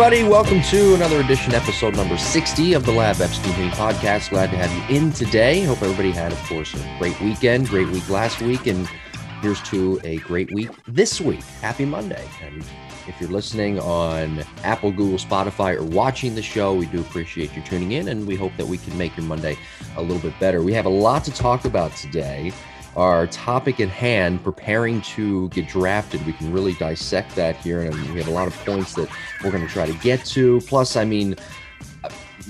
Everybody. Welcome to another edition, episode number 60 of the Lab Epstein Green podcast. Glad to have you in today. Hope everybody had, of course, a great weekend, great week last week, and here's to a great week this week. Happy Monday. And if you're listening on Apple, Google, Spotify, or watching the show, we do appreciate you tuning in, and we hope that we can make your Monday a little bit better. We have a lot to talk about today our topic at hand, preparing to get drafted. We can really dissect that here, and we have a lot of points that we're going to try to get to. Plus, I mean,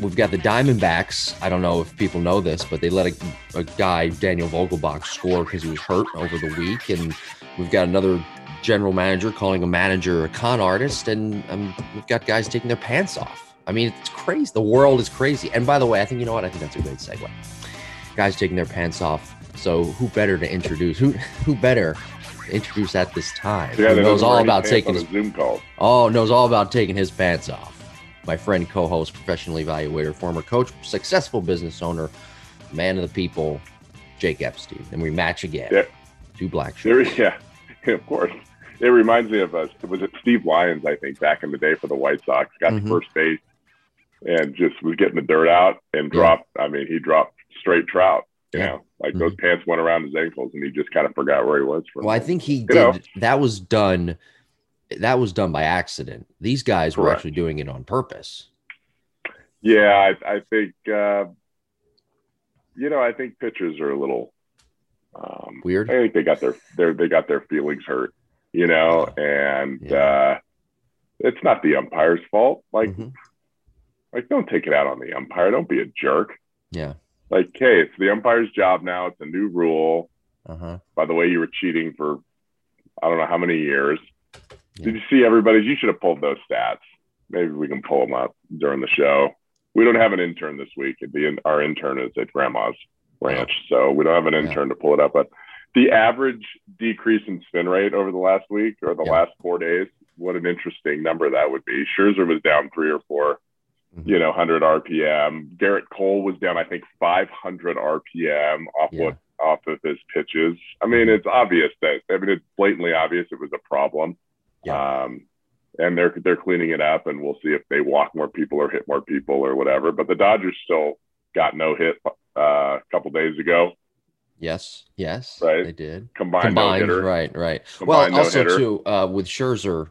we've got the Diamondbacks. I don't know if people know this, but they let a, a guy, Daniel Vogelbach, score because he was hurt over the week, and we've got another general manager calling a manager a con artist, and um, we've got guys taking their pants off. I mean, it's crazy. The world is crazy. And by the way, I think you know what? I think that's a great segue. Guys taking their pants off so who better to introduce? Who who better introduce at this time? Yeah, who knows all about taking his Zoom call. Oh, knows all about taking his pants off. My friend, co-host, professional evaluator, former coach, successful business owner, man of the people, Jake Epstein. And we match again. Yeah. Two black shirts. Yeah, of course. It reminds me of us. Uh, was it Steve Lyons? I think back in the day for the White Sox, got mm-hmm. to first base and just was getting the dirt out and dropped. Yeah. I mean, he dropped straight trout. You yeah. know, like mm-hmm. those pants went around his ankles, and he just kind of forgot where he was. For well, I think he did. Know? That was done. That was done by accident. These guys Correct. were actually doing it on purpose. Yeah, I, I think. Uh, you know, I think pitchers are a little um, weird. I think they got their their they got their feelings hurt. You know, and yeah. uh, it's not the umpire's fault. Like, mm-hmm. like don't take it out on the umpire. Don't be a jerk. Yeah like, hey, it's the umpire's job now. It's a new rule. Uh-huh. By the way, you were cheating for I don't know how many years. Yeah. Did you see everybody's? You should have pulled those stats. Maybe we can pull them up during the show. We don't have an intern this week. The our intern is at Grandma's ranch, oh. so we don't have an intern yeah. to pull it up. But the average decrease in spin rate over the last week or the yeah. last four days, what an interesting number that would be. Scherzer was down three or four mm-hmm. you know, 100 RPM. Gerrit Cole was down, I think, 500 RPM off yeah. what off of his pitches. I mean, it's obvious that I mean, it's blatantly obvious it was a problem. Yeah. Um, and they're they're cleaning it up, and we'll see if they walk more people or hit more people or whatever. But the Dodgers still got no hit uh, a couple days ago. Yes, yes, right. They did combined, combined no right, right. Combined well, also too uh, with Scherzer,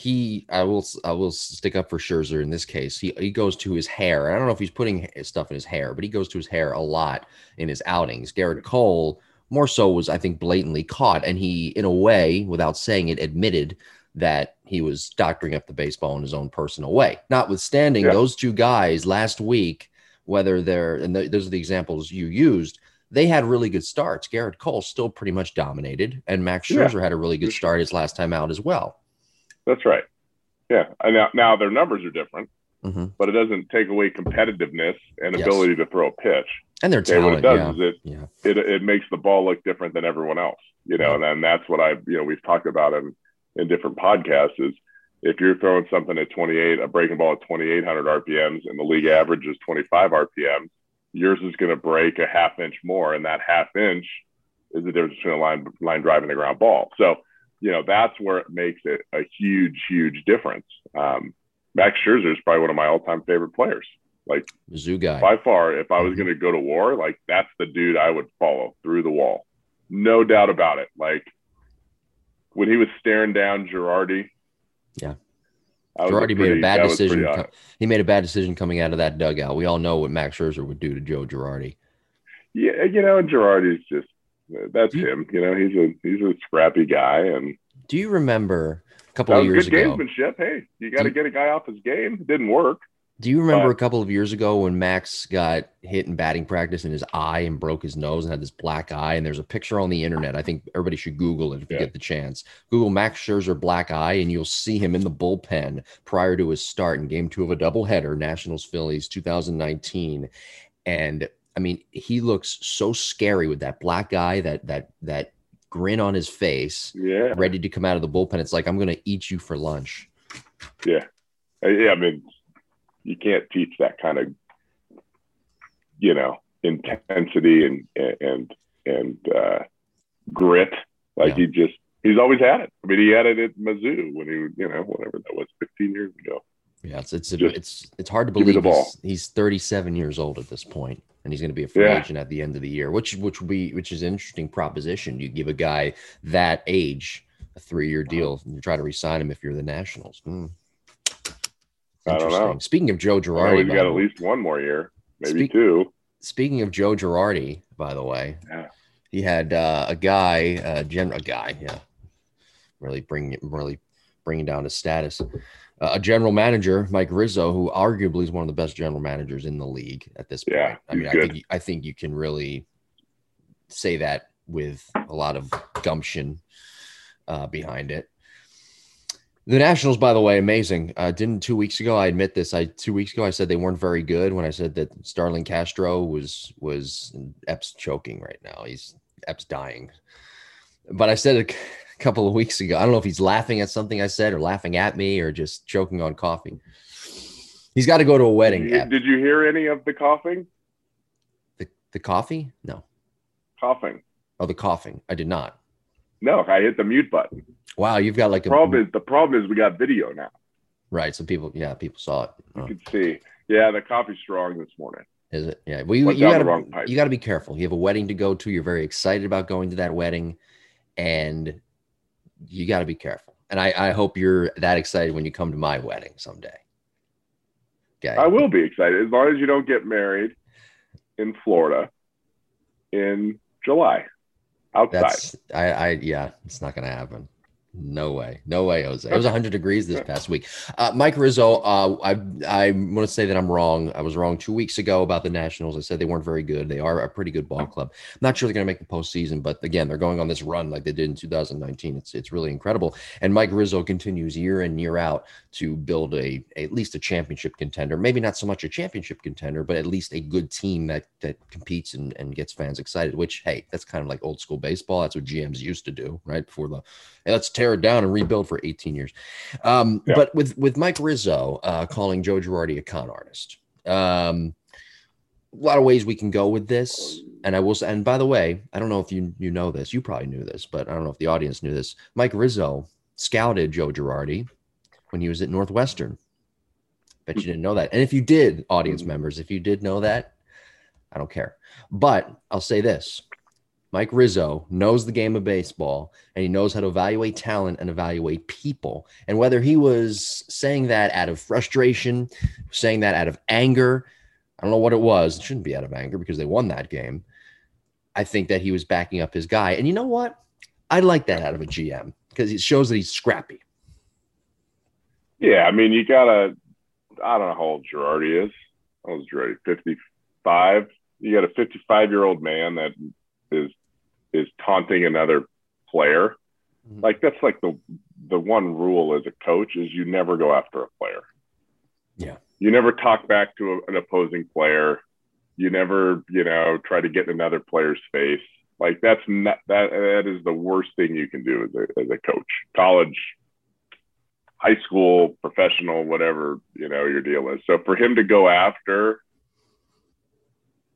he I will I will stick up for Scherzer in this case. He he goes to his hair. I don't know if he's putting stuff in his hair, but he goes to his hair a lot in his outings. Gerrit Cole more so was I think blatantly caught, and he in a way, without saying it, admitted that he was doctoring up the baseball in his own personal way. Notwithstanding yeah. those two guys last week, whether they're and th- those are the examples you used. They had really good starts. Gerrit Cole still pretty much dominated, and Max Scherzer yeah. had a really good mm-hmm. start his last time out as well. That's right. Yeah. And now, now their numbers are different, mm-hmm. but it doesn't take away competitiveness and yes. ability to throw a pitch. And their talent. what it does yeah. is it, yeah. it it makes the ball look different than everyone else. You know, and then that's what I you know we've talked about in in different podcasts is if you're throwing something at 28, a breaking ball at 2,800 RPMs, and the league average is 25 RPMs, yours is going to break a half inch more, and that half inch is the difference between a line line drive and a ground ball. So you know, that's where it makes it a huge, huge difference. Um, Max Scherzer is probably one of my all-time favorite players. Like zoo guy by far. If I was mm-hmm. going to go to war, like that's the dude I would follow through the wall, no doubt about it. Like when he was staring down Girardi. Yeah. Girardi pretty, made a bad decision. He made a bad decision coming out of that dugout. We all know what Max Scherzer would do to Joe Girardi. Yeah, you know, Girardi's just that's you, him. You know, he's a he's a scrappy guy. And do you remember a couple of years good ago? Gamesmanship. Hey, you got to get a guy off his game. It didn't work. Do you remember but, a couple of years ago when Max got hit in batting practice in his eye and broke his nose and had this black eye? And there's a picture on the internet. I think everybody should Google it if you get the chance. Google Max Scherzer black eye, and you'll see him in the bullpen prior to his start in Game Two of a doubleheader, Nationals Phillies 2019. And I mean, he looks so scary with that black eye, that that that grin on his face, yeah, ready to come out of the bullpen. It's like I'm going to eat you for lunch. Yeah, uh, yeah. I mean, you can't teach that kind of, you know, intensity and and and uh, grit. Like yeah. he just he's always had it. I mean, he had it at Mizzou when he, you know, whatever that was, 15 years ago. Yeah, it's it's Just it's it's hard to give me the believe he's, he's 37 years old at this point, and he's going to be a free Yeah. agent at the end of the year, which which would be which is an interesting proposition. You give a guy that age a three-year deal, and you try to re-sign him if you're the Nationals. Hmm. I don't know. Interesting. Speaking of Joe Girardi, by got at least one more year, maybe two. speaking of Joe Girardi, by the way, Yeah. he had uh, a guy, uh, gen- a guy, yeah, really bring really bringing down his status. A general manager, Mike Rizzo, who arguably is one of the best general managers in the league at this point. Yeah, I mean, I think you- I think you can really say that with a lot of gumption uh, behind it. The Nationals, by the way, amazing. Uh, didn't two weeks ago? I admit this. I two weeks ago I said they weren't very good when I said that Starlin Castro was was Epps choking right now. He's Epps dying. But I said it a couple of weeks ago. I don't know if he's laughing at something I said or laughing at me or just choking on coffee. He's got to go to a wedding. Did you, did you hear any of the coughing? The, the coffee? No. Coughing. Oh, the coughing. I did not. No, I hit the mute button. Wow, you've got like a Problem is, the problem is we got video now. right. So people, yeah, people saw it. You Oh, can see. Yeah, the coffee's strong this morning. is it? Yeah. Well, you, Went you gotta, the you got to be careful. You have a wedding to go to. You're very excited about going to that wedding, and you got to be careful. And I, I hope you're that excited when you come to my wedding someday. Okay. I will be excited as long as you don't get married in Florida in July outside. That's I, I yeah, it's not gonna happen. No way, no way, Jose. It was 100 degrees this past week. Uh, Mike Rizzo, uh, I I want to say that I'm wrong. I was wrong two weeks ago about the Nationals. I said they weren't very good. They are a pretty good ball club. I'm not sure they're going to make the postseason, but again, they're going on this run like they did in 2019. It's it's really incredible. And Mike Rizzo continues year in year out to build a at least a championship contender. Maybe not so much a championship contender, but at least a good team that that competes and, and gets fans excited. Which hey, that's kind of like old school baseball. That's what GMs used to do, right? Before the let's tear it down and rebuild for 18 years. Um, Yeah. But with with Mike Rizzo uh, calling Joe Girardi a con artist, um, a lot of ways we can go with this. And I will say, and by the way, I don't know if you you know this. You probably knew this, but I don't know if the audience knew this. Mike Rizzo scouted Joe Girardi when he was at Northwestern. Bet you didn't know that. And if you did, audience members, if you did know that, I don't care. But I'll say this Mike Rizzo knows the game of baseball and he knows how to evaluate talent and evaluate people. And whether he was saying that out of frustration, saying that out of anger, I don't know what it was. It shouldn't be out of anger because they won that game. I think that he was backing up his guy. And you know what? I like that out of a GM because it shows that he's scrappy. Yeah, I mean, you gotta. I don't know how old Girardi is. Old is Girardi? Fifty-five. You got a fifty-five-year-old man that is is taunting another player. Mhm. Like that's like the the one rule as a coach is you never go after a player. Yeah. You never talk back to a, an opposing player. You never, you know, try to get in another player's face. Like that's not that that is the worst thing you can do as a as a coach. College, high school, professional, whatever, you know, your deal is. So for him to go after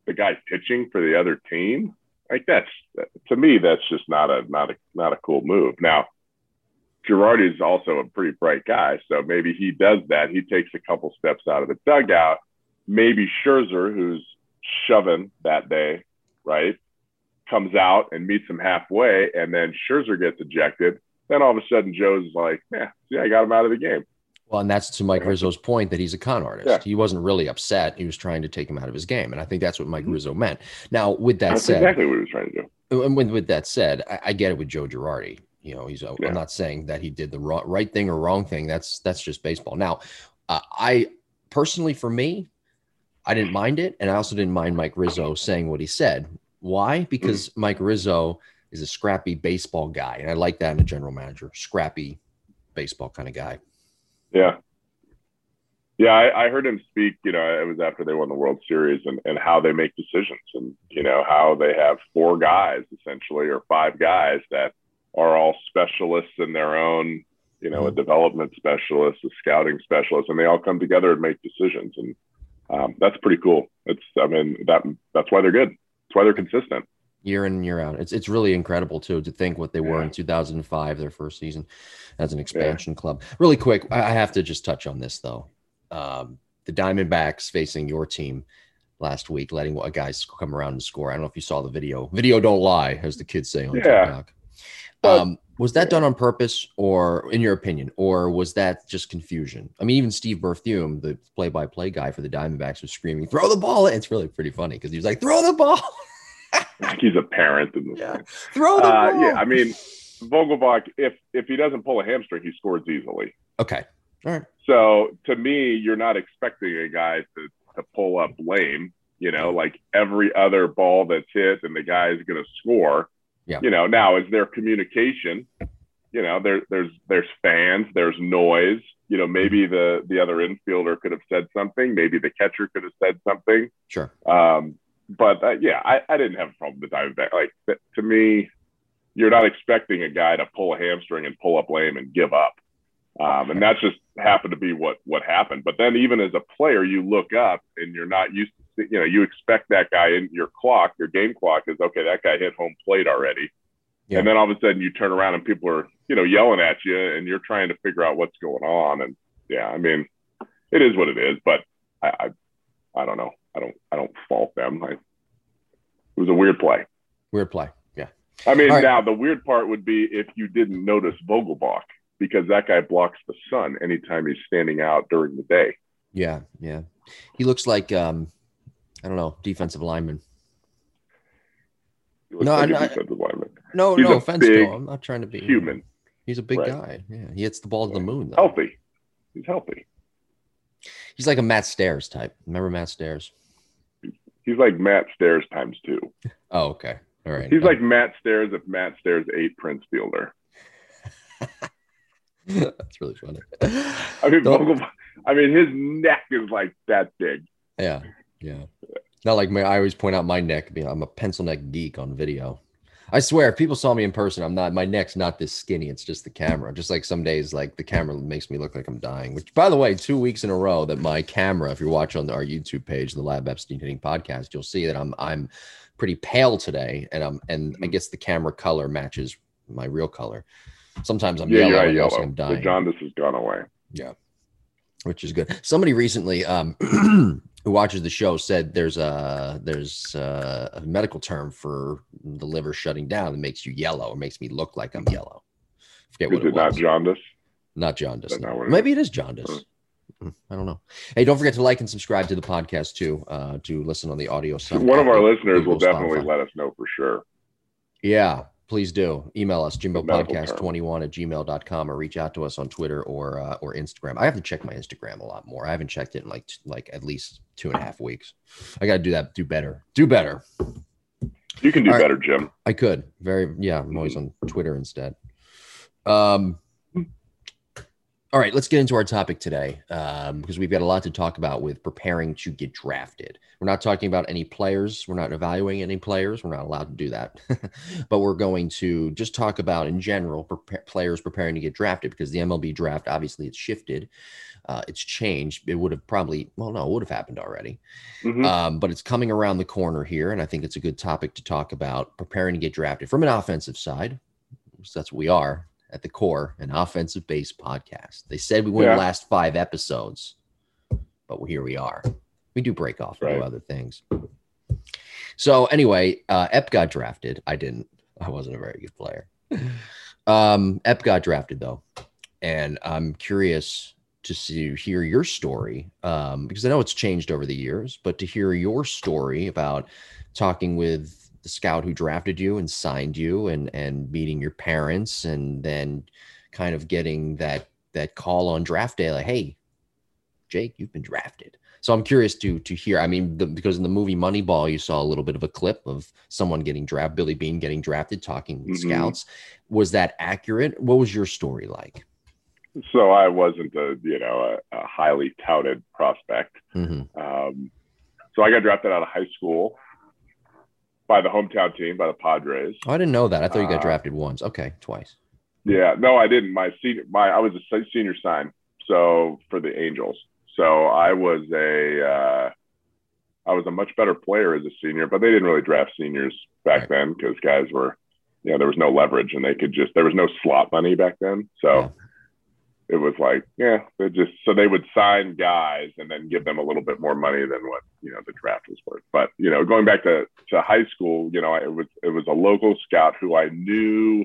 the guy pitching for the other team, like that's to me, that's just not a not a not a cool move. Now, Girardi is also a pretty bright guy, so maybe he does that. He takes a couple steps out of the dugout. Maybe Scherzer, who's shoving that day, right, comes out and meets him halfway, and then Scherzer gets ejected. Then all of a sudden, Joe's like, "Yeah, yeah, I got him out of the game." Well, and that's to Mike Rizzo's point that he's a con artist. Yeah. He wasn't really upset. He was trying to take him out of his game. And I think that's what Mike Mhm. Rizzo meant. Now, with that That's said, exactly what he was trying to do. and with, with that said, I, I get it with Joe Girardi. You know, he's, yeah. I'm not saying that he did the wrong, right thing or wrong thing. That's that's just baseball. Now, uh, I personally, for me, I didn't mind it, and I also didn't mind Mike Rizzo saying what he said. Why? Because Mike Rizzo is a scrappy baseball guy, and I like that in a general manager, scrappy baseball kind of guy. Yeah. Yeah, I, I heard him speak, you know, it was after they won the World Series and, and how they make decisions and, you know, how they have four guys essentially or five guys that are all specialists in their own, you know, a development specialist, a scouting specialist, and they all come together and make decisions. And um, that's pretty cool. It's, I mean, that that's why they're good. That's why they're consistent. Year in and year out. It's it's really incredible too to think what they were in 2005, their first season as an expansion club. Really quick, I have to just touch on this though. Um, the Diamondbacks facing your team last week, letting a guy come around and score. I don't know if you saw the video. Video don't lie, as the kids say on yeah. TikTok. Um, was that done on purpose, or in your opinion, or was that just confusion? I mean, even Steve Berthiaume, the play-by-play guy for the Diamondbacks, was screaming, "Throw the ball!" It's really pretty funny because he was like, "Throw the ball!" He's a parent. In this yeah. Throw the uh, ball. Yeah, I mean, Vogelbach, if if he doesn't pull a hamstring, he scores easily. Okay. All right. So to me, you're not expecting a guy to to pull up lame. You know, like every other ball that's hit, and the guy is going to score. Yeah. You know, now is there communication? You know, there there's there's fans, there's noise. You know, maybe the the other infielder could have said something. Maybe the catcher could have said something. Sure. Um, but uh, yeah, I, I didn't have a problem with the Diamondback. Like to me, you're not expecting a guy to pull a hamstring and pull up lame and give up. Um, and that's just happened to be what what happened. But then even as a player, you look up and you're not used to you know you expect that guy in your clock, your game clock is okay. That guy hit home plate already, yeah. and then all of a sudden you turn around and people are you know yelling at you, and you're trying to figure out what's going on. And yeah, I mean, it is what it is. But I I, I don't know. I don't I don't fault them. I, it was a weird play. Weird play. Yeah. I mean, right. now the weird part would be if you didn't notice Vogelbach because that guy blocks the sun anytime he's standing out during the day. Yeah, yeah. He looks like um, I don't know, defensive lineman. No, like not, defensive lineman. No, he's no offense to I'm not trying to be human. He's a big right. guy. Yeah, he hits the ball to the moon. Though. Healthy. He's healthy. He's like a Matt Stairs type. Remember Matt Stairs? He's like Matt Stairs times two. Oh, okay. All right. He's like Matt Stairs if Matt Stairs ate Prince Fielder. That's really funny. I mean, I mean, his neck is like that big. Yeah, yeah. Not like my. I always point out my neck. I'm a pencil neck geek on video. I swear, if people saw me in person, I'm not. My neck's not this skinny. It's just the camera. Just like some days, like the camera makes me look like I'm dying. Which, by the way, two weeks in a row that my camera. If you're watching on our YouTube page, the Lab Epstein Hitting Podcast, you'll see that I'm I'm pretty pale today, and I'm and I mm-hmm. guess the camera color matches my real color. Sometimes I'm yeah, yellow. yellow. I'm dying. The jaundice has gone away. Yeah, which is good. Somebody recently um, who watches the show said there's a there's a, a, medical term for the liver shutting down that makes you yellow or makes me look like I'm yellow. Forget is what it, it not jaundice. Not jaundice. No. Maybe it is jaundice. Hmm. I don't know. Hey, don't forget to like and subscribe to the podcast too. Uh, to listen on the audio side. One of our listeners will definitely Spotify. let us know for sure. Yeah, please do. Email us jimbopodcast21 at gmail.com or reach out to us on twitter or uh, or instagram. I have to check my instagram a lot more. I haven't checked it in like like at least two and a half weeks. I gotta do that do better do better. You can do All better right. jim. I could. Very yeah i'm always on twitter instead. Um all right, let's get into our topic today um, because we've got a lot to talk about with preparing to get drafted. We're not talking about any players. We're not evaluating any players. We're not allowed to do that. but we're going to just talk about, in general, players preparing to get drafted because the MLB draft, obviously, it's shifted. Uh, it's changed. It would have probably, well, no, it would have happened already. Mm-hmm. Um, but it's coming around the corner here. And I think it's a good topic to talk about preparing to get drafted from an offensive side. So that's what we are at the core, an offensive based podcast. They said we wouldn't yeah. last five episodes, but here we are. We do break off right. other things. So anyway, uh, Ep got drafted. I didn't. I wasn't a very good player. Um, Ep got drafted though, and I'm curious to see hear your story um, because I know it's changed over the years, but to hear your story about talking with the scout who drafted you and signed you and and meeting your parents and then kind of getting that that call on draft day like hey jake you've been drafted. So i'm curious to to hear i mean the, because in the movie moneyball you saw a little bit of a clip of someone getting drafted billy beane getting drafted talking with mm-hmm. scouts. Was that accurate? What was your story like? So i wasn't a you know a, a highly touted prospect. Mm-hmm. um, so i got drafted out of high school by the hometown team, by the Padres. Oh, I didn't know that. I thought you got uh, drafted once. Okay, twice. Yeah, no, I didn't. My senior, my I was a senior sign, so for the Angels. So I was a, uh, I was a much better player as a senior, but they didn't really draft seniors back right. then because guys were, you know, there was no leverage and they could just there was no slot money back then. So, it was like, yeah, they just so they would sign guys and then give them a little bit more money than what you know the draft was worth. But you know, going back to to high school, you know, it was it was a local scout who I knew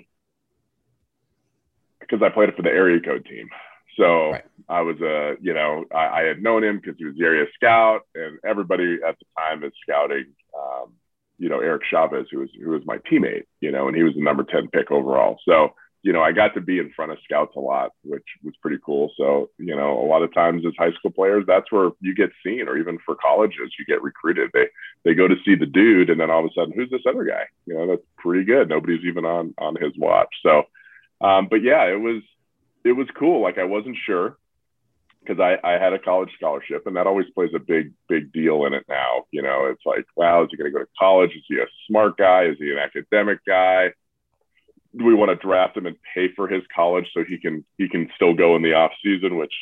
because I played it for the area code team. So right. I was a, you know, I, I had known him because he was the area scout, and everybody at the time is scouting. Um, you know, Eric Chavez, who was who was my teammate, you know, and he was the number ten pick overall. So you know, I got to be in front of scouts a lot, which was pretty cool. So, you know, a lot of times as high school players, that's where you get seen, or even for colleges, you get recruited. They they go to see the dude, and then all of a sudden, who's this other guy? You know, that's pretty good. Nobody's even on on his watch. So, um, but yeah, it was it was cool. Like I wasn't sure because I, I had a college scholarship, and that always plays a big big deal in it now. You know, it's like, wow, is he going to go to college? Is he a smart guy? Is he an academic guy? Do we want to draft him and pay for his college so he can he can still go in the off season, which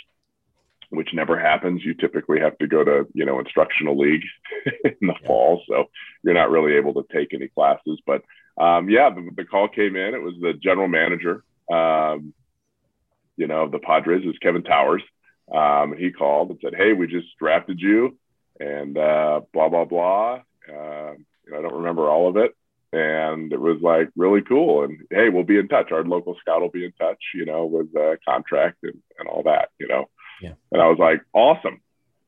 which never happens. You typically have to go to you know instructional league in the yeah. fall, so you're not really able to take any classes. But um, yeah, the, the, call came in. It was the general manager, um, you know, the Padres is Kevin Towers. Um, he called and said, "Hey, we just drafted you," and uh, blah blah blah. Uh, I don't remember all of it, and it was like really cool. And hey, we'll be in touch. Our local scout will be in touch, you know, with the contract and, and all that, you know. Yeah. And I was like, awesome,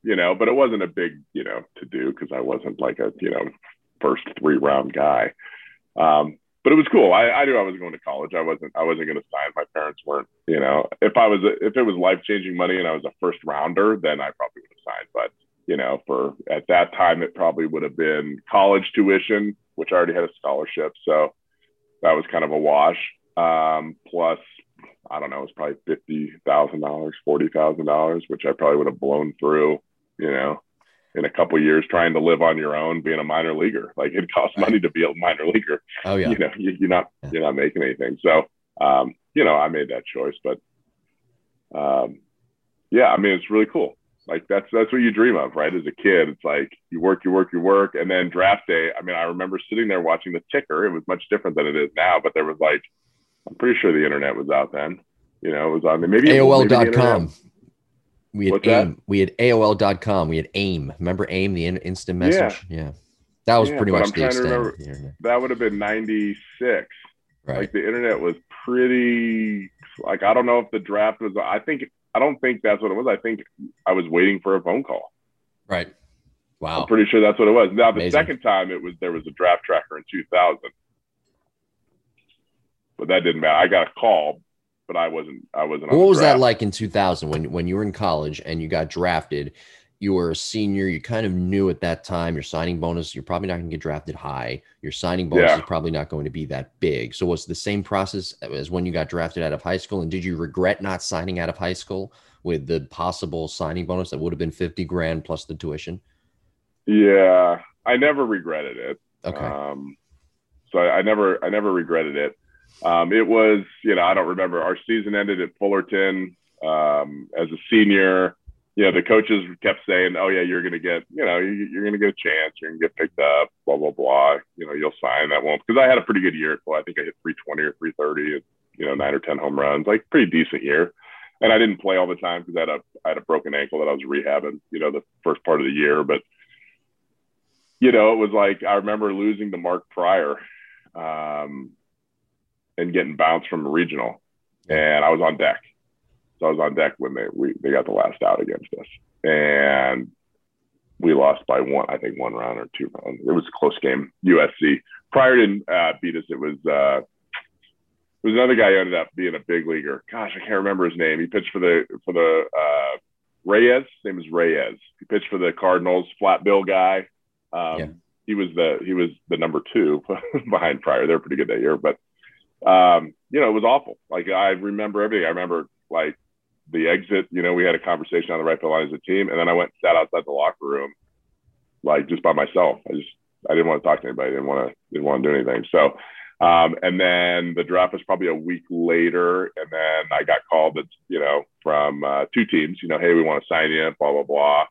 you know, but it wasn't a big, you know, to do because I wasn't like a, you know, first three round guy. Um, but it was cool. I, I knew I was going to college. I wasn't. I wasn't going to sign. My parents weren't. You know, if I was, a, if it was life changing money and I was a first rounder, then I probably would have signed. But you know, for at that time, it probably would have been college tuition which I already had a scholarship. So that was kind of a wash. Um, plus, I don't know, it was probably fifty thousand dollars, forty thousand dollars, which I probably would have blown through, you know, in a couple years trying to live on your own, being a minor leaguer. Like it costs right. money to be a minor leaguer. Oh yeah. You know, you, are not yeah. you're not making anything. So um, you know, I made that choice, but um, yeah, I mean, it's really cool. Like that's that's what you dream of, right? As a kid, it's like you work, you work, you work, and then draft day. I mean, I remember sitting there watching the ticker. It was much different than it is now, but there was like, I'm pretty sure the internet was out then. You know, it was on maybe AOL.com. We had What's AIM. That? We had AOL.com. We had AIM. Remember AIM, the instant message? Yeah. yeah. That was yeah, pretty much the extent. The that would have been 96. Right. Like the internet was pretty like I don't know if the draft was I think I don't think that's what it was. I think I was waiting for a phone call. Right. Wow. I'm pretty sure that's what it was. Now the Amazing. second time it was there was a draft tracker in 2000, but that didn't matter. I got a call, but I wasn't. I wasn't. What was draft. that like in 2000 when when you were in college and you got drafted? You were a senior, you kind of knew at that time your signing bonus, you're probably not going to get drafted high. Your signing bonus yeah. is probably not going to be that big. So was the same process as when you got drafted out of high school? And did you regret not signing out of high school with the possible signing bonus that would have been 50 grand plus the tuition? Yeah, I never regretted it. Okay. Um, so I, I, never, I never regretted it. Um, it was, you know, I don't remember. Our season ended at Fullerton um, as a senior you know, the coaches kept saying, "Oh yeah, you're going to get, you know, you're going to get a chance. You're going to get picked up. Blah blah blah. You know, you'll sign that won't." Because I had a pretty good year. Well, I think I hit 320 or 330. And, you know, nine or ten home runs, like pretty decent year. And I didn't play all the time because I had a I had a broken ankle that I was rehabbing. You know, the first part of the year, but you know, it was like I remember losing to Mark Prior, um, and getting bounced from a regional, and I was on deck so I was on deck when they we they got the last out against us, and we lost by one, I think one round or two rounds. It was a close game. USC Prior to uh, beat us. It was uh, it was another guy who ended up being a big leaguer. Gosh, I can't remember his name. He pitched for the for the uh, Reyes. His name is Reyes. He pitched for the Cardinals. Flat bill guy. Um, yeah. He was the he was the number two behind Prior. They're pretty good that year, but um, you know it was awful. Like I remember everything. I remember like the exit, you know, we had a conversation on the right field line as a team, and then I went and sat outside the locker room, like just by myself. I just I didn't want to talk to anybody. I didn't want to didn't want to do anything. So, um, and then the draft was probably a week later, and then I got called, that you know, from uh, two teams. You know, hey, we want to sign you, blah blah blah.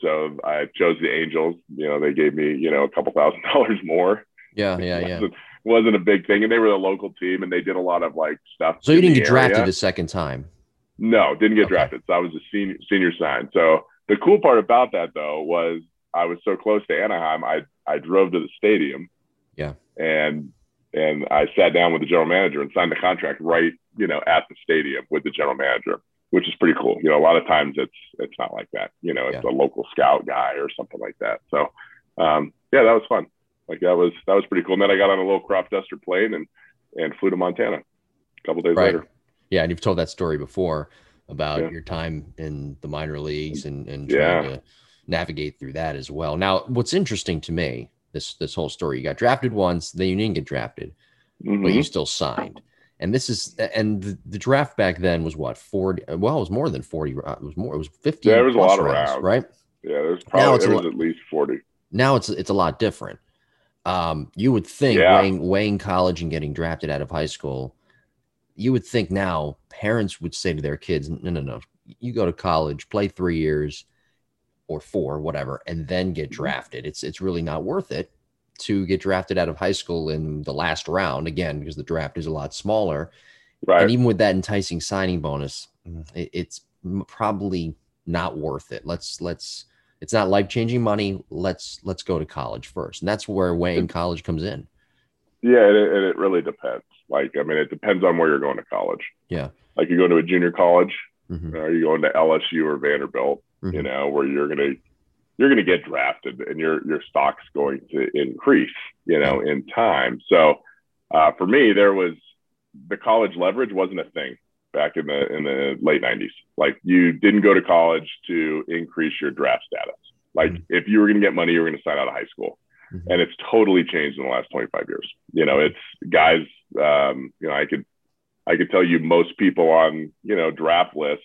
So I chose the Angels. You know, they gave me you know a couple thousand dollars more. Yeah, yeah, yeah. It wasn't a big thing, and they were the local team, and they did a lot of like stuff. So you didn't get area. drafted the second time. No, didn't get Okay. drafted. So I was a senior senior sign. So the cool part about that though was I was so close to Anaheim. I I drove to the stadium. Yeah. And and I sat down with the general manager and signed the contract right, you know, at the stadium with the general manager, which is pretty cool. You know, a lot of times it's it's not like that. You know, it's a local scout guy or something like that. So um, yeah, that was fun. Like that was that was pretty cool. And then I got on a little crop duster plane and and flew to Montana a couple days Right. later. Yeah, and you've told that story before about Yeah. your time in the minor leagues and and trying Yeah. to navigate through that as well. Now, what's interesting to me this this whole story, you got drafted once, then you didn't get drafted, but Mhm. you still signed. And this is and the, the draft back then was what 40 well it was more than 40 uh, it was more it was 50 Yeah, there was a lot of rounds, right? Yeah, there's Now probably it's it was lot- at least forty. Now it's it's a lot different. Um, you would think Yeah. weighing weighing college and getting drafted out of high school, you would think now parents would say to their kids, no, no, no, you go to college, play three years or four, whatever, and then get Mm-hmm. drafted. It's it's really not worth it to get drafted out of high school in the last round again because the draft is a lot smaller. Right. And even with that enticing signing bonus, it, it's probably not worth it. Let's let's it's not life changing money. Let's let's go to college first, and that's where weighing college comes in. Yeah, and it, and it really depends. Like, I mean, it depends on where you're going to college. Yeah. Like, you go to a junior college, Mhm, or you going to LSU or Vanderbilt, you mhm. know, where you're gonna you're gonna get drafted, and your your stock's going to increase, you know, in time. So, uh, for me, there was the college leverage wasn't a thing back in the in the late '90s. Like, you didn't go to college to increase your draft status. Like, Mhm. if you were gonna get money, you were gonna sign out of high school Mhm. and it's totally changed in the last 25 years. You know, it's guys. Um, you know, I could, I could tell you most people on you know draft lists.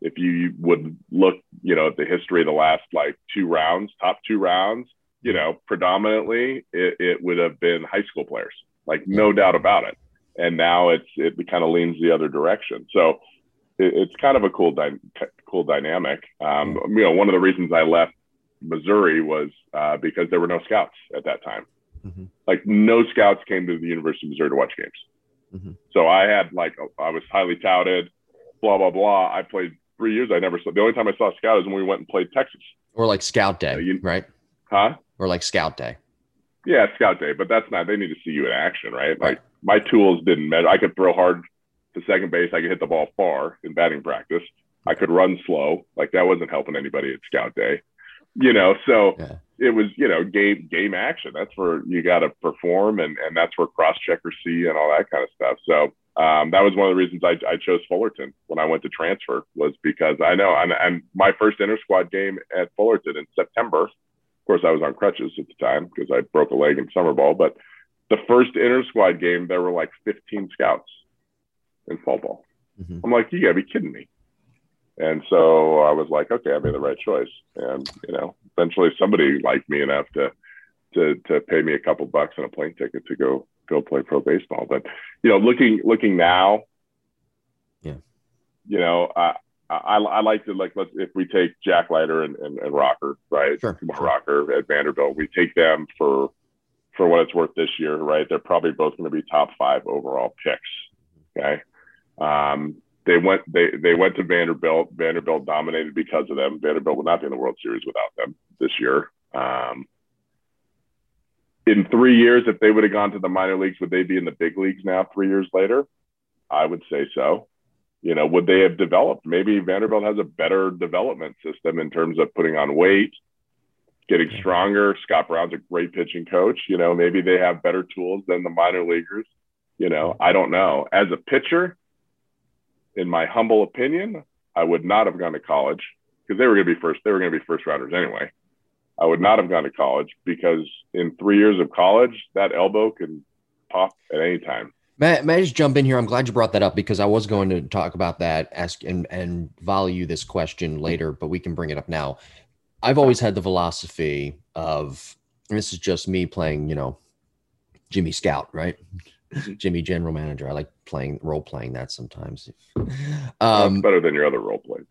If you would look, you know, at the history of the last like two rounds, top two rounds, you know, predominantly it, it would have been high school players, like no doubt about it. And now it's it kind of leans the other direction. So it, it's kind of a cool, dy- cool dynamic. Um, you know, one of the reasons I left Missouri was uh, because there were no scouts at that time. Mhm. Like no scouts came to the University of Missouri to watch games. Mhm. So I had like I was highly touted, blah blah blah. I played three years. I never saw. The only time I saw a scout is when we went and played Texas. Or like Scout Day, Yeah, you- right? Huh? Or like Scout Day. Yeah, scout day, but that's not. They need to see you in action, right? Right. Like my tools didn't matter. I could throw hard to second base. I could hit the ball far in batting practice. I could run slow. Like that wasn't helping anybody at scout day, you know. So Yeah. it was, you know, game game action. That's where you got to perform, and and that's where cross checkers see and all that kind of stuff. So um, that was one of the reasons I, I chose Fullerton when I went to transfer was because I know and, and my first inter squad game at Fullerton in September. Of course, I was on crutches at the time because I broke a leg in summer ball. But the first inter squad game, there were like 15 scouts in fall ball. Mhm. I'm like, you gotta be kidding me. And so I was like, okay, I made the right choice. And you know, eventually somebody liked me enough to to to pay me a couple bucks and a plane ticket to go go play pro baseball. But you know, looking looking now, Yeah. you know, I I, I like to like let's if we take Jack Leiter and, and, and Rocker, right? Sure, sure. Rocker at Vanderbilt. We take them for for what it's worth this year, right? They're probably both going to be top five overall picks. Okay. Um, they went they they went to Vanderbilt. Vanderbilt dominated because of them. Vanderbilt would not be in the World Series without them this year. Um, in three years, if they would have gone to the minor leagues, would they be in the big leagues now? Three years later, I would say so. You know, would they have developed? Maybe Vanderbilt has a better development system in terms of putting on weight, getting stronger. Scott Brown's a great pitching coach. You know, maybe they have better tools than the minor leaguers. You know, I don't know. As a pitcher, in my humble opinion, I would not have gone to college because they were going to be first. They were going to be first rounders anyway. I would not have gone to college because in three years of college, that elbow can pop at any time. May, may I just jump in here? I'm glad you brought that up because I was going to talk about that, ask and and value this question later, but we can bring it up now. I've always had the philosophy of, this is just me playing, you know, Jimmy Scout, right? Jimmy General Manager. I like playing role playing that sometimes. That's Um, better than your other role play.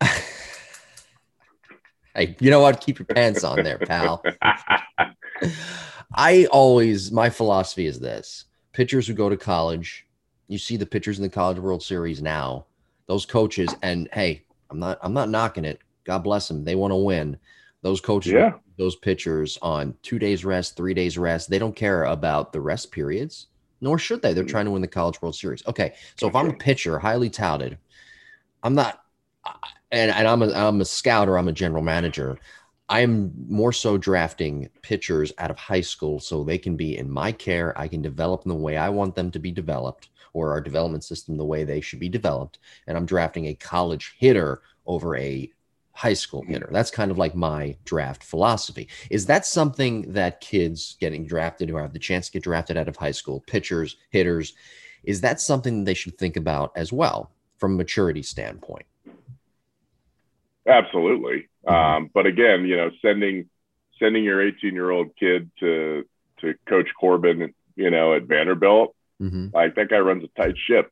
hey, you know what? Keep your pants on there, pal. I always my philosophy is this: pitchers who go to college, you see the pitchers in the College World Series now. those coaches, and hey, I'm not I'm not knocking it. God bless them. They want to win. Those coaches, Yeah. those pitchers on two days rest, three days rest. They don't care about the rest periods, nor should they. They're Mhm. trying to win the College World Series. Okay, so if I'm a pitcher, highly touted, I'm not, and, and I'm a I'm a scout or I'm a general manager. I'm more so drafting pitchers out of high school so they can be in my care. I can develop them the way I want them to be developed, or our development system the way they should be developed. And I'm drafting a college hitter over a high school hitter. That's kind of like my draft philosophy. Is that something that kids getting drafted who have the chance to get drafted out of high school, pitchers, hitters, is that something they should think about as well from a maturity standpoint? Absolutely. Mhm. Um, but again, you know, sending sending your 18 year old kid to to Coach Corbin, you know, at Vanderbilt, Mm-hmm. like that guy runs a tight ship.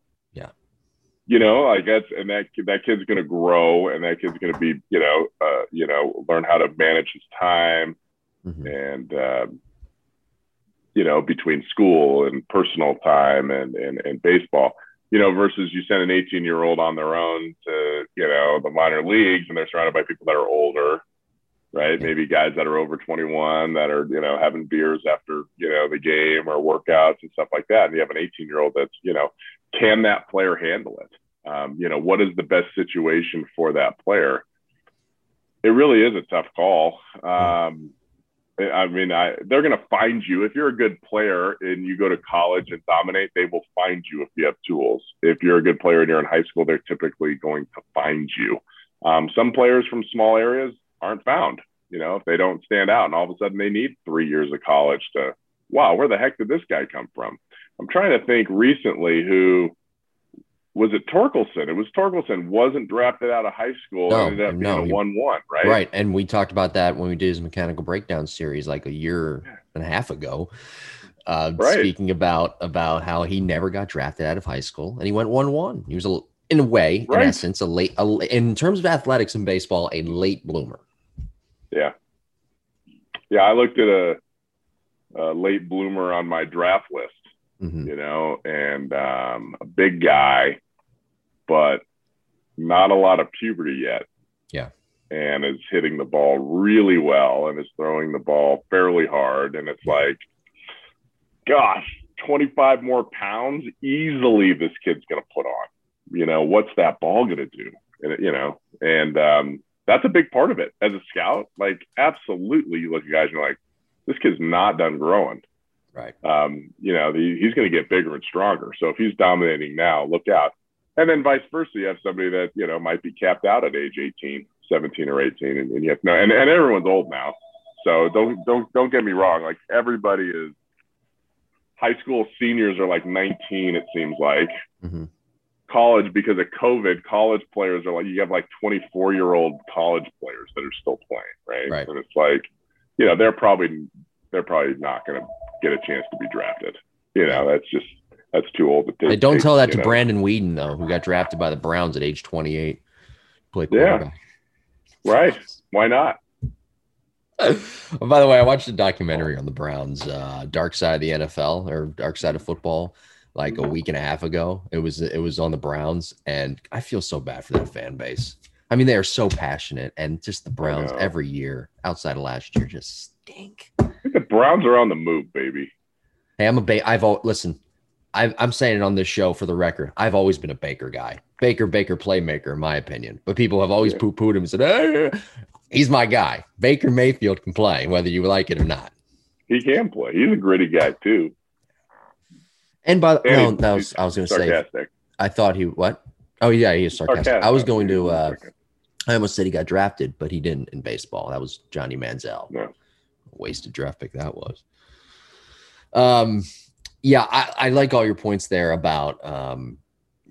You know, like that's and that that kid's going to grow, and that kid's going to be, you know, uh, you know, learn how to manage his time, Mm-hmm. and um, you know, between school and personal time and and, and baseball. You know, versus you send an 18 year old on their own to, you know, the minor leagues and they're surrounded by people that are older, right? Maybe guys that are over 21 that are, you know, having beers after, you know, the game or workouts and stuff like that. And you have an 18 year old that's, you know, can that player handle it? Um, you know, what is the best situation for that player? It really is a tough call. Um, I mean, I, they're going to find you if you're a good player and you go to college and dominate. They will find you if you have tools. If you're a good player and you're in high school, they're typically going to find you. Um, some players from small areas aren't found. You know, if they don't stand out, and all of a sudden they need three years of college to, wow, where the heck did this guy come from? I'm trying to think recently who was it Torkelson? It was Torkelson wasn't drafted out of high school. No, ended up being no, a one-one, right? Right. And we talked about that when we did his mechanical breakdown series like a year and a half ago. Uh, Right. Speaking about about how he never got drafted out of high school and he went one one. He was a in a way, Right. in essence, a late a, in terms of athletics and baseball, a late bloomer. Yeah. I looked at a, a late bloomer on my draft list, Mhm. you know, and um, a big guy, but not a lot of puberty yet. Yeah. And is hitting the ball really well and is throwing the ball fairly hard. And it's like, gosh, 25 more pounds easily this kid's going to put on. You know, what's that ball going to do? And, you know, and um, that's a big part of it as a scout. Like, absolutely, you look at guys and you're like, this kid's not done growing. Right. Um, you know, the, he's going to get bigger and stronger. So if he's dominating now, look out. And then vice versa, you have somebody that, you know, might be capped out at age 18, 17 or 18. And, and you have no, and, and everyone's old now. So don't, don't, don't get me wrong. Like everybody is high school seniors are like 19, it seems like Mhm. College because of COVID, college players are like you have like 24 year old college players that are still playing, right? Right. And it's like, you know, they're probably they're probably not going to get a chance to be drafted. You know, that's just that's too old to take. Hey, don't take, tell that to know. Brandon Weeden though, who got drafted by the Browns at age 28. Play Yeah. Right? Why not? By the way, I watched a documentary on the Browns, uh, Dark Side of the NFL or Dark Side of Football, like Mm-hmm. a week and a half ago. It was it was on the Browns, and I feel so bad for that fan base. I mean, they are so passionate, and just the Browns every year, outside of last year, just stink. The Browns are on the move, baby. Hey, I'm a ba- I've listen. I've, I'm saying it on this show for the record. I've always been a Baker guy, Baker, Baker, playmaker, in my opinion. But people have always Yeah. poo pooed him and said, "Hey, he's my guy. Baker Mayfield can play, whether you like it or not." He can play. He's a gritty guy too. And by the And no, that was I was going to say. I thought he what? Oh yeah, he is sarcastic. I was going to. uh I almost said he got drafted, but he didn't in baseball. That was Johnny Manziel. No. Wasted draft pick that was. Um, yeah, I, I like all your points there about um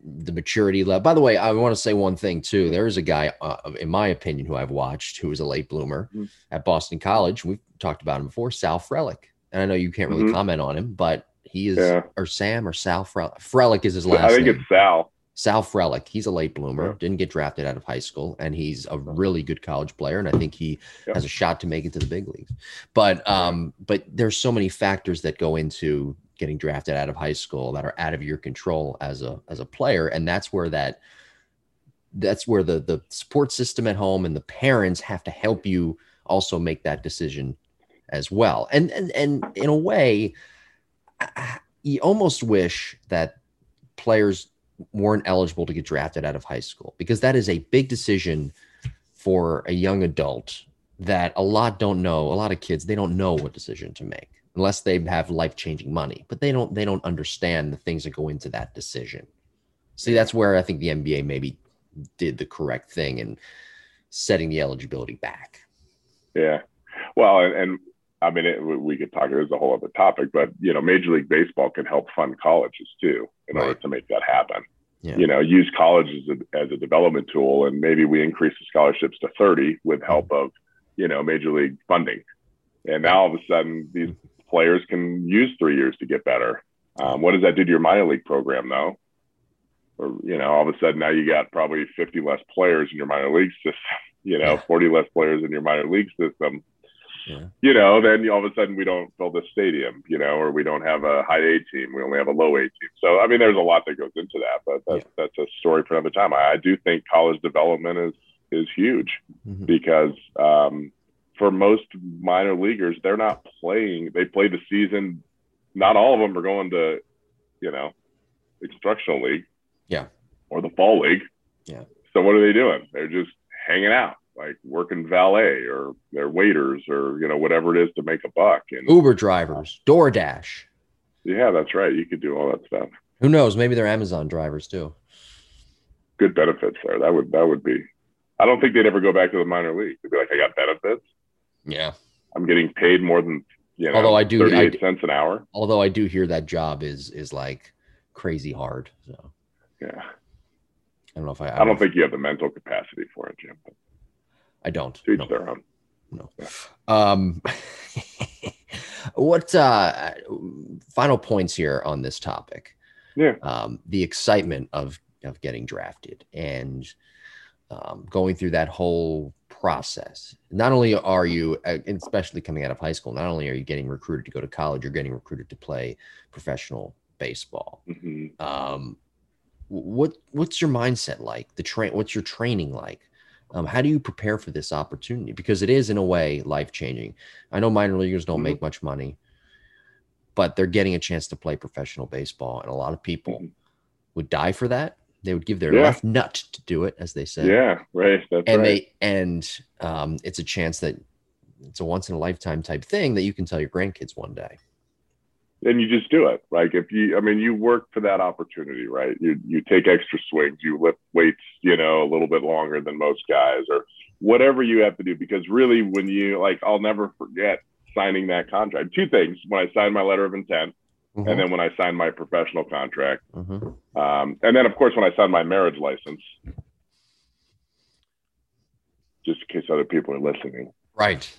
the maturity level. By the way, I want to say one thing too. There is a guy, uh, in my opinion, who I've watched who was a late bloomer Mhm. at Boston College. We've talked about him before, Sal Frelick. And I know you can't really Mhm. comment on him, but he is, Yeah. or Sam or Sal Frelick. Frelick is his last I think name. it's Sal. Sal Frelick, he's a late bloomer, Yeah. didn't get drafted out of high school, and he's a really good college player, and I think he Yeah. has a shot to make it to the big leagues. But um, but there's so many factors that go into getting drafted out of high school that are out of your control as a as a player, and that's where that that's where the the support system at home and the parents have to help you also make that decision as well. And and and in a way, you almost wish that players weren't eligible to get drafted out of high school because that is a big decision for a young adult that a lot don't know. A lot of kids they don't know what decision to make unless they have life-changing money, but they don't they don't understand the things that go into that decision. See, that's where I think the NBA maybe did the correct thing in setting the eligibility back. Yeah. Well, and, and I mean, it, we could talk. There's a whole other topic, but you know, Major League Baseball can help fund colleges too in right. order to make that happen. Yeah. You know, use colleges as a, as a development tool, and maybe we increase the scholarships to 30 with help of you know Major League funding. And now all of a sudden, these players can use three years to get better. Um, what does that do to your minor league program, though? Or you know, all of a sudden now you got probably 50 less players in your minor league system. You know, yeah. 40 less players in your minor league system yeah. you know, then all of a sudden we don't fill the stadium, you know, or we don't have a high A team. We only have a low A team. So, I mean, there's a lot that goes into that, but that's, yeah. that's a story for another time. I, I, do think college development is, is huge mm-hmm. because um, for most minor leaguers, they're not playing. They play the season. Not all of them are going to, you know, instructional league. Yeah. Or the fall league. Yeah. So what are they doing? They're just hanging out like working valet or they're waiters or you know whatever it is to make a buck and uber drivers doordash. Yeah that's right. You could do all that stuff. Who knows? Maybe they're amazon drivers too. Good benefits there. That would that would be i don't think they'd ever go back to the minor league. They'd be like i got benefits. Yeah. I'm getting paid more than you know although i do 38 I, cents an hour. although i do hear that job is is like crazy hard so. Yeah. I don't know if I. I, I don't, think you have the mental capacity for it, Jim. But. I don't. Each no. their own. No. Um, what uh, final points here on this topic? Yeah. Um, the excitement of of getting drafted and um, going through that whole process. Not only are you, uh, especially coming out of high school, not only are you getting recruited to go to college, you're getting recruited to play professional baseball. Mm-hmm. Um, what what's your mindset like? The train. What's your training like? Um, how do you prepare for this opportunity? Because it is, in a way, life changing. I know minor leaguers don't mm-hmm. make much money, but they're getting a chance to play professional baseball. And a lot of people mm-hmm. would die for that. They would give their yeah. left nut to do it, as they say. Yeah, right. That's and right. they and um, it's a chance that it's a once in a lifetime type thing that you can tell your grandkids one day then you just do it. Like if you, I mean, you work for that opportunity, right? You you take extra swings, you lift weights, you know, a little bit longer than most guys, or whatever you have to do. Because really, when you like, I'll never forget signing that contract. Two things: when I signed my letter of intent, mm-hmm. and then when I signed my professional contract, mm-hmm. um, and then of course when I signed my marriage license. Just in case other people are listening. Right.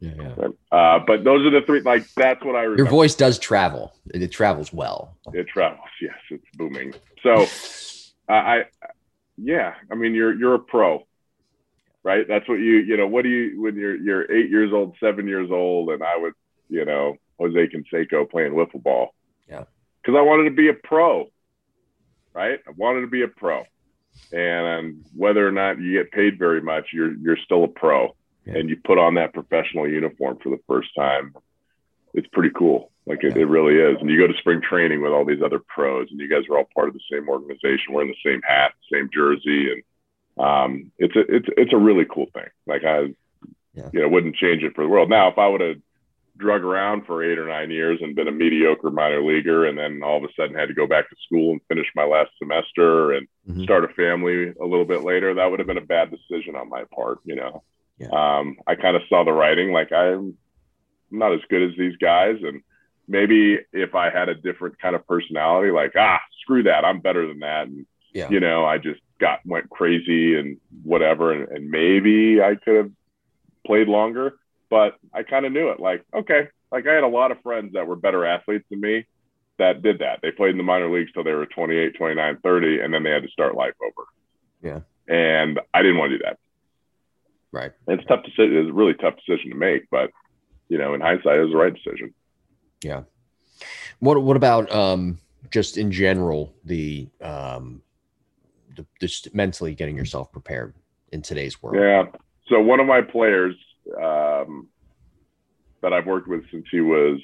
Yeah, yeah. Uh, but those are the three. Like that's what I remember. Your voice does travel. It travels well. It travels. Yes, it's booming. So, uh, I, yeah. I mean, you're you're a pro, right? That's what you you know. What do you when you're you're eight years old, seven years old, and I was you know Jose Canseco playing wiffle ball. Yeah. Because I wanted to be a pro, right? I wanted to be a pro, and whether or not you get paid very much, you're you're still a pro yeah. and you put on that professional uniform for the first time, it's pretty cool. Like it, it, really is. And you go to spring training with all these other pros, and you guys are all part of the same organization, wearing the same hat, same jersey, and um, it's a it's it's a really cool thing. Like I, yeah. you know, wouldn't change it for the world. Now, if I would have drug around for eight or nine years and been a mediocre minor leaguer, and then all of a sudden had to go back to school and finish my last semester and mm-hmm. start a family a little bit later, that would have been a bad decision on my part. You know. Yeah. Um, I kind of saw the writing, like I'm not as good as these guys, and maybe if I had a different kind of personality, like ah, screw that, I'm better than that, and yeah. you know, I just got went crazy and whatever, and, and maybe I could have played longer, but I kind of knew it. Like okay, like I had a lot of friends that were better athletes than me that did that. They played in the minor leagues till they were 28, 29, 30, and then they had to start life over. Yeah. And I didn't want to do that. Right. And it's tough to say. It's a really tough decision to make, but you know, in hindsight, it was the right decision. Yeah. What What about um, just in general the um, just mentally getting yourself prepared in today's world. Yeah. So one of my players um, that I've worked with since he was,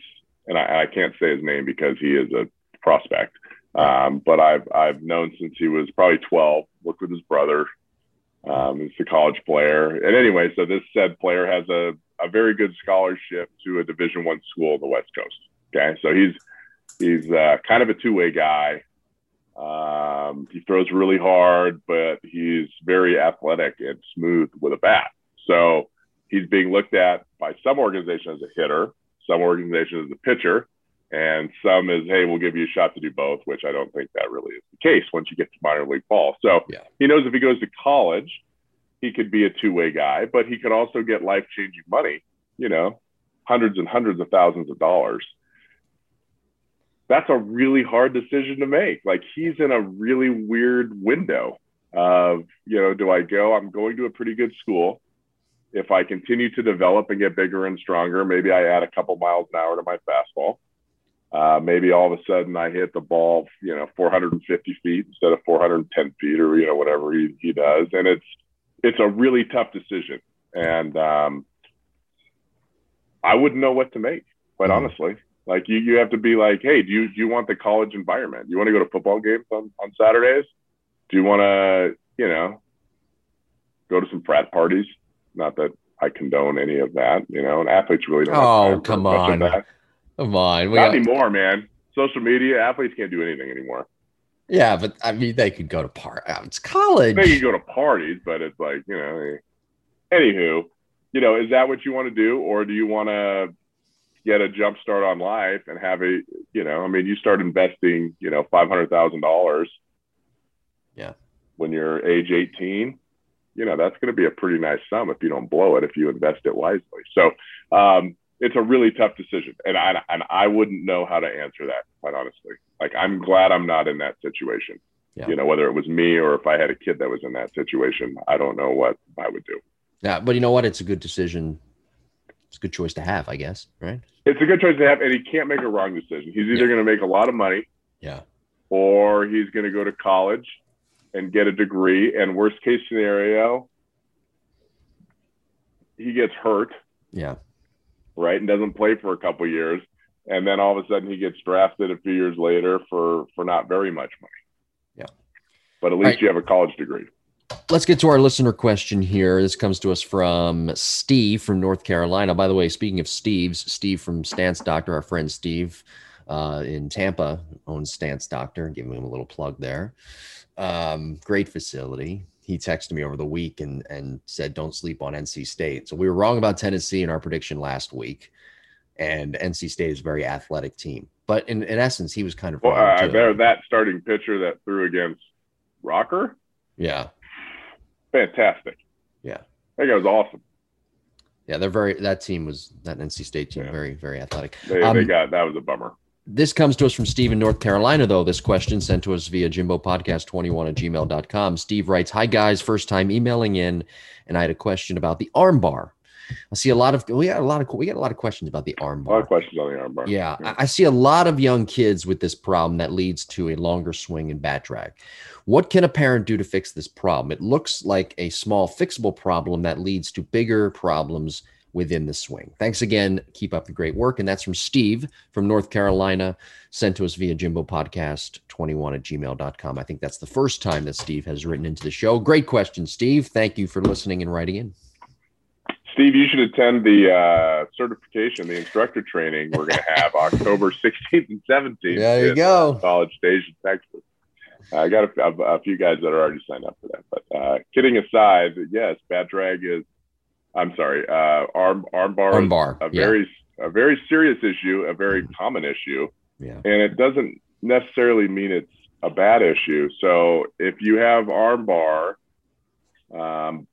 and I, I can't say his name because he is a prospect, um, but I've I've known since he was probably 12. Worked with his brother. Um, he's a college player, and anyway, so this said player has a a very good scholarship to a Division One school on the West Coast. Okay, so he's he's uh, kind of a two way guy. Um, he throws really hard, but he's very athletic and smooth with a bat. So he's being looked at by some organizations as a hitter, some organizations as a pitcher, and some is, hey, we'll give you a shot to do both, which I don't think that really is the case once you get to minor league ball. So yeah. he knows if he goes to college, he could be a two way guy, but he could also get life changing money, you know, hundreds and hundreds of thousands of dollars. That's a really hard decision to make. Like he's in a really weird window of, you know, do I go? I'm going to a pretty good school if I continue to develop and get bigger and stronger, maybe I add a couple miles an hour to my fastball. Uh, maybe all of a sudden I hit the ball, you know, 450 feet instead of 410 feet or, you know, whatever he, he does. And it's, it's a really tough decision. And um, I wouldn't know what to make, quite mm-hmm. honestly. Like you, you have to be like, hey, do you, do you want the college environment? Do you want to go to football games on, on Saturdays? Do you want to, you know, go to some frat parties? Not that I condone any of that, you know, and athletes really don't. Oh, come on. Come on. We Not got... anymore, man. Social media, athletes can't do anything anymore. Yeah, but I mean, they could go to part. Uh, it's college. They could go to parties, but it's like you know. Anywho, you know, is that what you want to do, or do you want to get a jump start on life and have a, you know, I mean, you start investing, you know, five hundred thousand dollars. Yeah. When you're age eighteen, you know that's going to be a pretty nice sum if you don't blow it if you invest it wisely. So um, it's a really tough decision, and I and I wouldn't know how to answer that quite honestly. Like I'm glad I'm not in that situation. Yeah. You know, whether it was me or if I had a kid that was in that situation, I don't know what I would do. Yeah, but you know what? It's a good decision. It's a good choice to have, I guess. Right? It's a good choice to have, and he can't make a wrong decision. He's either yeah. going to make a lot of money, yeah, or he's going to go to college and get a degree. And worst case scenario, he gets hurt. Yeah. Right. And doesn't play for a couple years. And then all of a sudden he gets drafted a few years later for for not very much money. Yeah. But at least right. you have a college degree. Let's get to our listener question here. This comes to us from Steve from North Carolina. By the way, speaking of Steve's, Steve from Stance Doctor, our friend Steve uh, in Tampa owns Stance Doctor. Giving him a little plug there. Um, great facility. He texted me over the week and and said, "Don't sleep on NC State." So we were wrong about Tennessee in our prediction last week, and NC State is a very athletic team. But in, in essence, he was kind of. Well, I bet that starting pitcher that threw against Rocker. Yeah. Fantastic. Yeah. I think it was awesome. Yeah, they're very. That team was that NC State team yeah. very very athletic. They, um, they got that was a bummer. This comes to us from Steve in North Carolina, though. This question sent to us via Jimbo Podcast 21 at gmail.com. Steve writes Hi, guys. First time emailing in, and I had a question about the armbar. I see a lot of we got a lot of we got a lot of questions about the armbar. A lot of questions on the armbar. Yeah, yeah, I see a lot of young kids with this problem that leads to a longer swing and bat drag. What can a parent do to fix this problem? It looks like a small fixable problem that leads to bigger problems within the swing. Thanks again. Keep up the great work. And that's from Steve from North Carolina, sent to us via Jimbo Podcast 21 at gmail.com. I think that's the first time that Steve has written into the show. Great question, Steve. Thank you for listening and writing in. Steve, you should attend the uh, certification, the instructor training we're going to have October 16th and 17th. There you go. College Station, Texas. I got a, a, a, few guys that are already signed up for that. But uh, kidding aside, yes, Bat drag is I'm sorry, uh, arm armbar, armbar. a very yeah. a very serious issue, a very mm-hmm. common issue, yeah. and it doesn't necessarily mean it's a bad issue. So if you have armbar, um,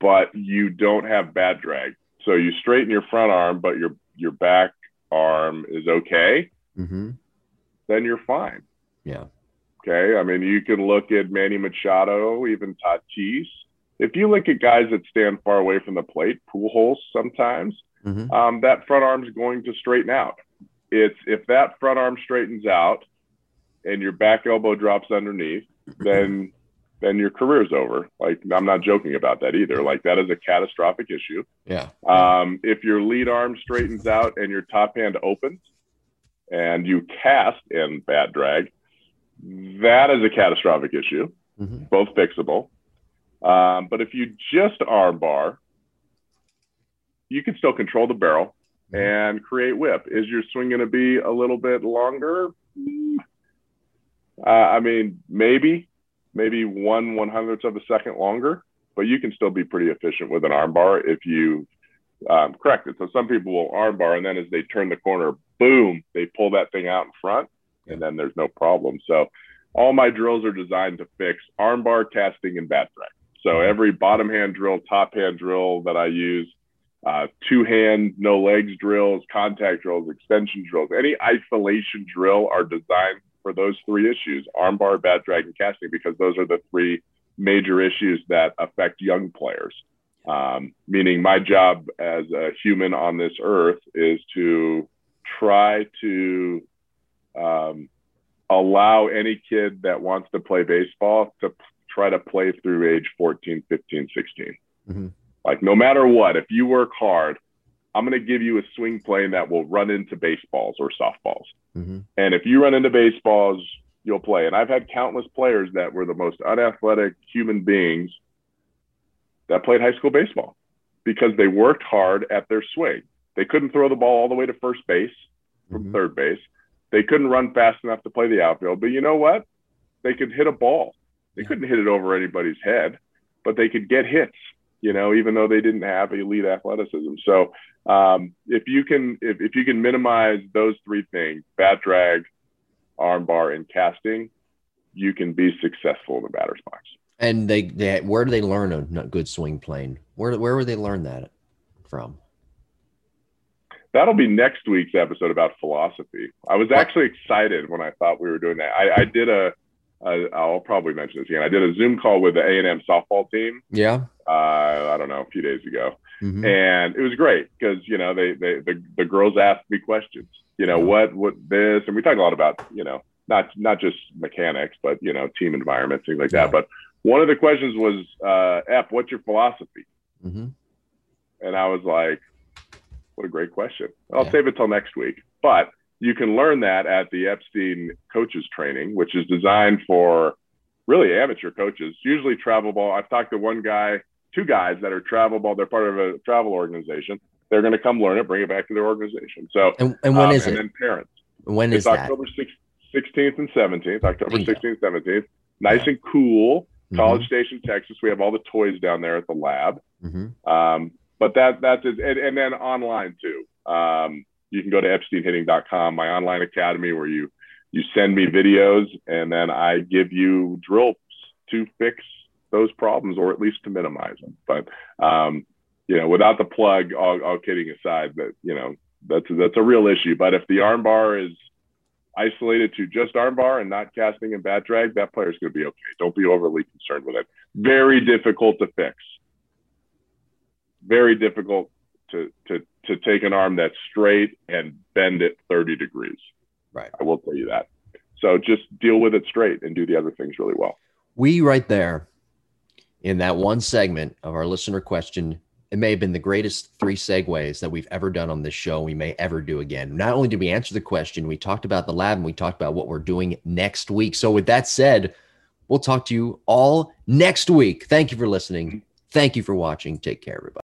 but you don't have bat drag, so you straighten your front arm, but your your back arm is okay, mm-hmm. then you're fine. Yeah. Okay. I mean, you can look at Manny Machado, even Tatis if you look at guys that stand far away from the plate, pool holes sometimes, mm-hmm. um, that front arm is going to straighten out. It's if that front arm straightens out and your back elbow drops underneath, then then your career's over. Like I'm not joking about that either. Like that is a catastrophic issue. Yeah. Um, if your lead arm straightens out and your top hand opens and you cast in bat drag, that is a catastrophic issue, mm-hmm. both fixable. Um, but if you just arm bar, you can still control the barrel mm-hmm. and create whip. Is your swing going to be a little bit longer? Uh, I mean, maybe, maybe one one hundredth of a second longer, but you can still be pretty efficient with an armbar if you um, correct it. So some people will armbar, and then as they turn the corner, boom, they pull that thing out in front, and then there's no problem. So all my drills are designed to fix armbar, casting, and bat drag. So mm-hmm. every bottom hand drill, top hand drill that I use, uh, two hand, no legs drills, contact drills, extension drills, any isolation drill are designed for those three issues armbar, bat drag, and casting, because those are the three major issues that affect young players. Um, meaning, my job as a human on this earth is to try to um, allow any kid that wants to play baseball to try to play through age 14, 15, 16. Mm-hmm. Like, no matter what, if you work hard, I'm going to give you a swing plane that will run into baseballs or softballs. Mm-hmm. And if you run into baseballs, you'll play. And I've had countless players that were the most unathletic human beings that played high school baseball because they worked hard at their swing. They couldn't throw the ball all the way to first base from mm-hmm. third base. They couldn't run fast enough to play the outfield. But you know what? They could hit a ball. They yeah. couldn't hit it over anybody's head, but they could get hits you know, even though they didn't have elite athleticism. So um, if you can if, if you can minimize those three things, bat drag, arm bar, and casting, you can be successful in the batter's box. And they, they where do they learn a good swing plane? Where where would they learn that from? That'll be next week's episode about philosophy. I was actually excited when I thought we were doing that. I, I did a I, will probably mention this again. I did a Zoom call with the A and M softball team. Yeah. Uh, I don't know, a few days ago, mm-hmm. and it was great because you know they, they the, the girls asked me questions. You know what what this, and we talk a lot about you know not not just mechanics, but you know team environment things like yeah. that. But one of the questions was, uh, "F, what's your philosophy?" Mm-hmm. And I was like, "What a great question." I'll yeah. save it till next week, but you can learn that at the Epstein coaches training, which is designed for really amateur coaches, usually travel ball. I've talked to one guy, two guys that are travel ball. They're part of a travel organization. They're going to come learn it, bring it back to their organization. So, and, and when um, is and it? And then parents. When is it's that? October 16th and 17th, October 16th, 17th. Nice yeah. and cool. Mm-hmm. College Station, Texas. We have all the toys down there at the lab. Mm-hmm. Um, but that that's it. And, and then online too. Um, you can go to epsteinhitting.com, my online academy where you you send me videos and then I give you drills to fix those problems or at least to minimize them. But um, you know, without the plug, all, all kidding aside, that you know that's that's a real issue. But if the armbar is isolated to just armbar and not casting and bat drag, that player is going to be okay. Don't be overly concerned with it. Very difficult to fix. Very difficult to to to take an arm that's straight and bend it 30 degrees. Right. I will tell you that. So just deal with it straight and do the other things really well. We right there in that one segment of our listener question, it may have been the greatest three segues that we've ever done on this show. We may ever do again. Not only did we answer the question, we talked about the lab and we talked about what we're doing next week. So with that said, we'll talk to you all next week. Thank you for listening. Thank you for watching. Take care, everybody.